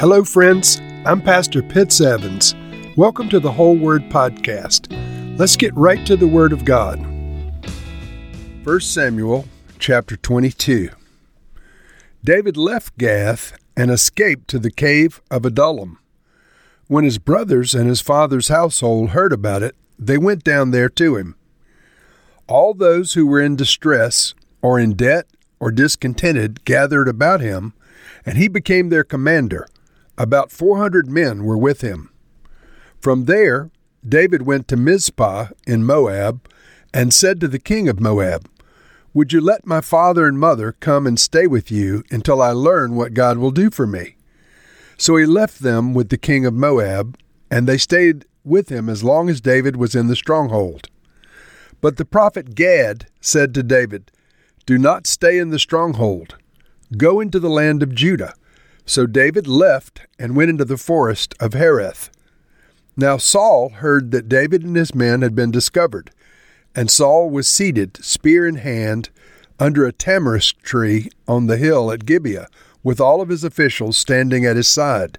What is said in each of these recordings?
Hello, friends. I'm Pastor Pitts Evans. Welcome to the Whole Word Podcast. Let's get right to the Word of God. 1 Samuel chapter 22. David left Gath and escaped to the cave of Adullam. When his brothers and his father's household heard about it, they went down there to him. All those who were in distress, or in debt, or discontented gathered about him, and he became their commander. About four hundred men were with him. From there, David went to Mizpah in Moab, and said to the king of Moab, Would you let my father and mother come and stay with you until I learn what God will do for me? So he left them with the king of Moab, and they stayed with him as long as David was in the stronghold. But the prophet Gad said to David, Do not stay in the stronghold. Go into the land of Judah. So David left and went into the forest of Hereth. Now Saul heard that David and his men had been discovered, and Saul was seated, spear in hand, under a tamarisk tree on the hill at Gibeah with all of his officials standing at his side.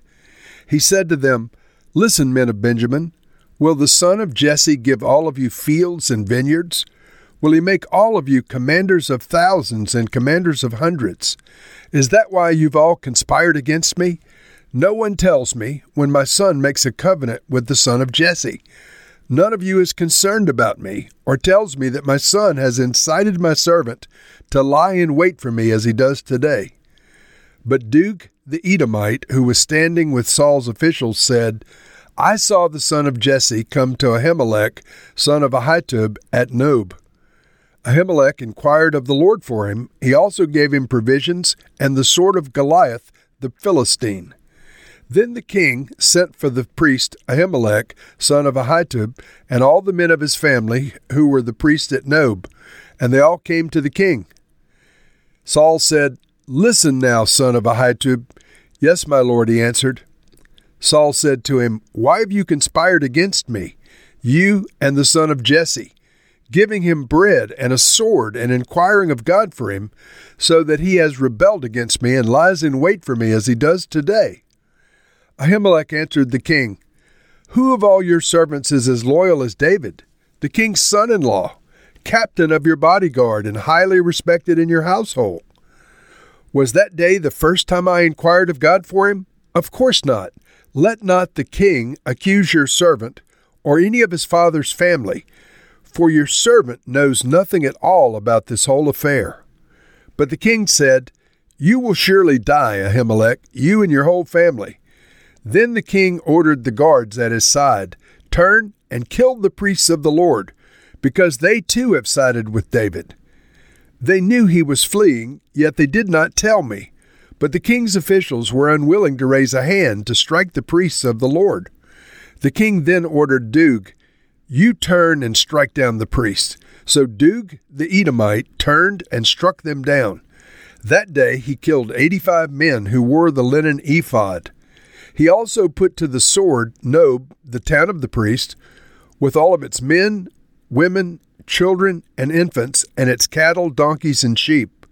He said to them, Listen, men of Benjamin, will the son of Jesse give all of you fields and vineyards? Will he make all of you commanders of thousands and commanders of hundreds? Is that why you've all conspired against me? No one tells me when my son makes a covenant with the son of Jesse. None of you is concerned about me, or tells me that my son has incited my servant to lie in wait for me as he does today. But Doeg the Edomite, who was standing with Saul's officials, said, I saw the son of Jesse come to Ahimelech, son of Ahitub, at Nob. Ahimelech inquired of the Lord for him. He also gave him provisions and the sword of Goliath the Philistine. Then the king sent for the priest Ahimelech, son of Ahitub, and all the men of his family who were the priests at Nob, and they all came to the king. Saul said, Listen now, son of Ahitub. Yes, my lord, he answered. Saul said to him, Why have you conspired against me, you and the son of Jesse, giving him bread and a sword and inquiring of God for him, so that he has rebelled against me and lies in wait for me as he does today? Ahimelech answered the king, Who of all your servants is as loyal as David, the king's son in law, captain of your bodyguard, and highly respected in your household? Was that day the first time I inquired of God for him? Of course not. Let not the king accuse your servant or any of his father's family, for your servant knows nothing at all about this whole affair. But the king said, You will surely die, Ahimelech, you and your whole family. Then the king ordered the guards at his side, Turn and kill the priests of the Lord, because they too have sided with David. They knew he was fleeing, yet they did not tell me. But the king's officials were unwilling to raise a hand to strike the priests of the Lord. The king then ordered Doeg, You turn and strike down the priests. So Doeg the Edomite turned and struck them down. That day he killed eighty five men who wore the linen ephod. He also put to the sword Nob, the town of the priests, with all of its men, women, children, and infants, and its cattle, donkeys, and sheep.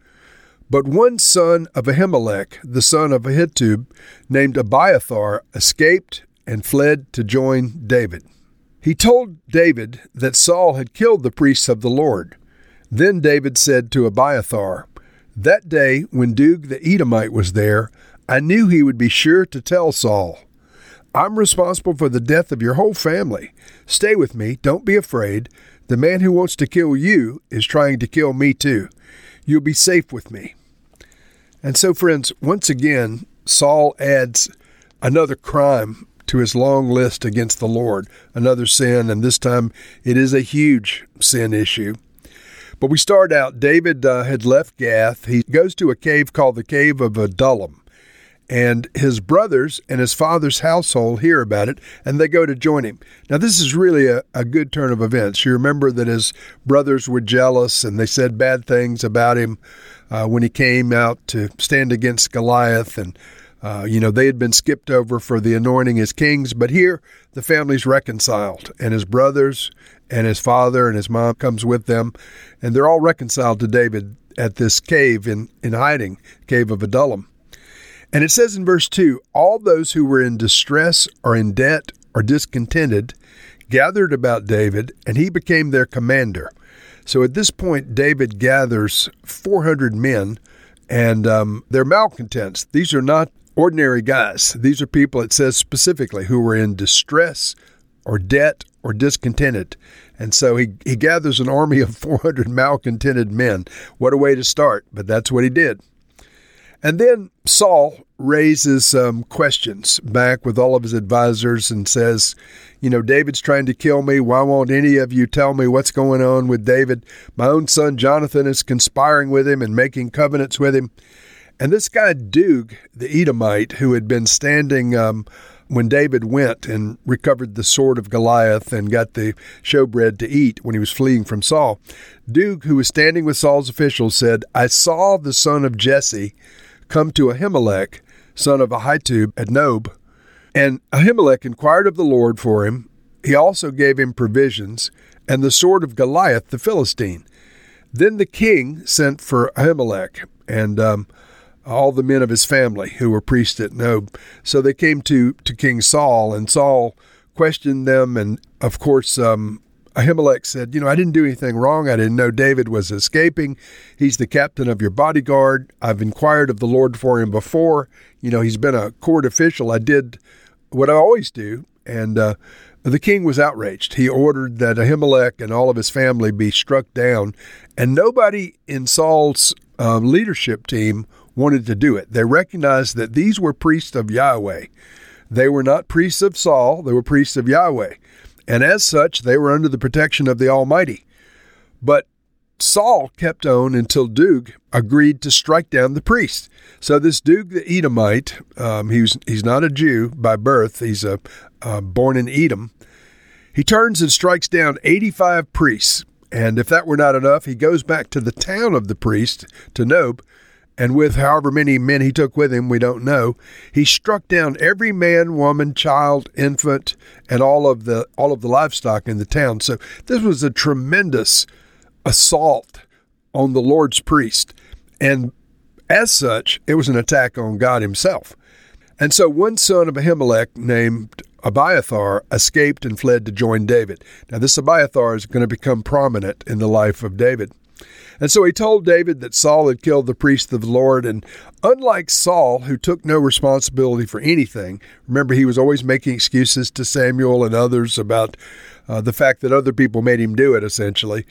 But one son of Ahimelech, the son of Ahitub, named Abiathar, escaped and fled to join David. He told David that Saul had killed the priests of the Lord. Then David said to Abiathar, That day when Doeg the Edomite was there, I knew he would be sure to tell Saul. I'm responsible for the death of your whole family. Stay with me, don't be afraid. The man who wants to kill you is trying to kill me too. You'll be safe with me. And so, friends, once again, Saul adds another crime to his long list against the Lord, another sin, and this time it is a huge sin issue. But we start out, David uh, had left Gath. He goes to a cave called the Cave of Adullam and his brothers and his father's household hear about it and they go to join him. Now, this is really a, a good turn of events. You remember that his brothers were jealous and they said bad things about him uh, when he came out to stand against Goliath. And, uh, you know, they had been skipped over for the anointing as kings. But here, the family's reconciled, and his brothers and his father and his mom comes with them, and they're all reconciled to David at this cave in, in hiding, cave of Adullam. And it says in verse 2 All those who were in distress or in debt or discontented gathered about David, and he became their commander. So at this point, David gathers 400 men, and um, they're malcontents. These are not ordinary guys. These are people, it says specifically, who were in distress or debt or discontented. And so he, he gathers an army of 400 malcontented men. What a way to start, but that's what he did. And then Saul raises um, questions back with all of his advisors and says, You know, David's trying to kill me. Why won't any of you tell me what's going on with David? My own son Jonathan is conspiring with him and making covenants with him. And this guy, Doeg, the Edomite, who had been standing um, when David went and recovered the sword of Goliath and got the showbread to eat when he was fleeing from Saul, Doeg, who was standing with Saul's officials, said, I saw the son of Jesse come to Ahimelech, son of Ahitub, at Nob. And Ahimelech inquired of the Lord for him. He also gave him provisions and the sword of Goliath the Philistine. Then the king sent for Ahimelech and um, all the men of his family who were priests at Nob. So they came to, to King Saul, and Saul questioned them. And of course, um, Ahimelech said, You know, I didn't do anything wrong. I didn't know David was escaping. He's the captain of your bodyguard. I've inquired of the Lord for him before. You know, he's been a court official. I did what I always do. And uh, the king was outraged. He ordered that Ahimelech and all of his family be struck down. And nobody in Saul's uh, leadership team wanted to do it. They recognized that these were priests of Yahweh. They were not priests of Saul, they were priests of Yahweh and as such, they were under the protection of the Almighty. But Saul kept on until Doeg agreed to strike down the priest. So this Doeg the Edomite, um, he's he's not a Jew by birth. He's a uh, born in Edom. He turns and strikes down 85 priests. And if that were not enough, he goes back to the town of the priest, to Nob, and with however many men he took with him, we don't know, he struck down every man, woman, child, infant, and all of the all of the livestock in the town. So this was a tremendous assault on the Lord's priest. And as such, it was an attack on God himself. And so one son of Ahimelech named Abiathar escaped and fled to join David. Now, this Abiathar is going to become prominent in the life of David. And so he told David that Saul had killed the priest of the Lord. And unlike Saul, who took no responsibility for anything, remember, he was always making excuses to Samuel and others about uh, the fact that other people made him do it, essentially.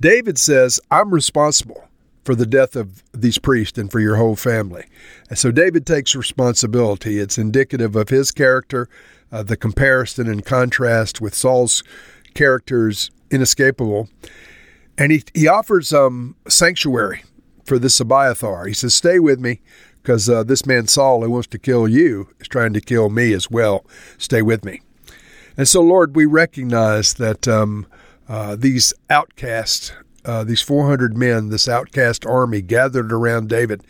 David says, I'm responsible for the death of these priests and for your whole family. And so David takes responsibility. It's indicative of his character. Uh, the comparison and contrast with Saul's character is inescapable. And he, he offers um, sanctuary for this Abiathar. He says, Stay with me because uh, this man Saul, who wants to kill you, is trying to kill me as well. Stay with me. And so, Lord, we recognize that um, uh, these outcasts, uh, these 400 men, this outcast army gathered around David,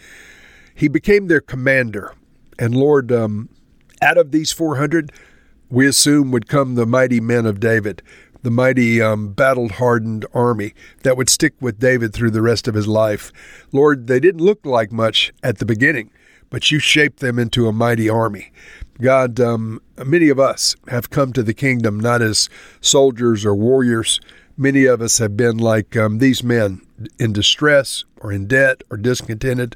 he became their commander. And Lord, um, out of these 400, we assume would come the mighty men of David the mighty um, battle hardened army that would stick with David through the rest of his life. Lord, they didn't look like much at the beginning, but you shaped them into a mighty army. God, um, many of us have come to the kingdom not as soldiers or warriors. Many of us have been like um, these men in distress or in debt or discontented.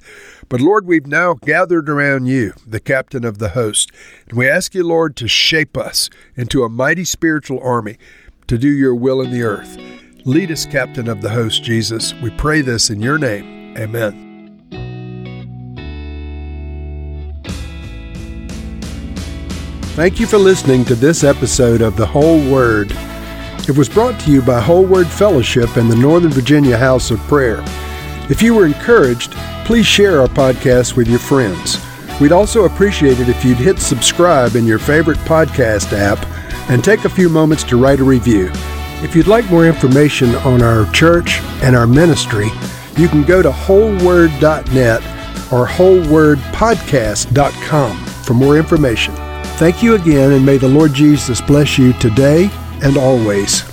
But Lord, we've now gathered around you, the captain of the host, and we ask you, Lord, to shape us into a mighty spiritual army to do your will in the earth. Lead us, Captain of the host, Jesus. We pray this in your name. Amen. Thank you for listening to this episode of The Whole Word. It was brought to you by Whole Word Fellowship and the Northern Virginia House of Prayer. If you were encouraged, please share our podcast with your friends. We'd also appreciate it if you'd hit subscribe in your favorite podcast app and take a few moments to write a review. If you'd like more information on our church and our ministry, you can go to wholeword.net or wholewordpodcast.com for more information. Thank you again, and may the Lord Jesus bless you today and always.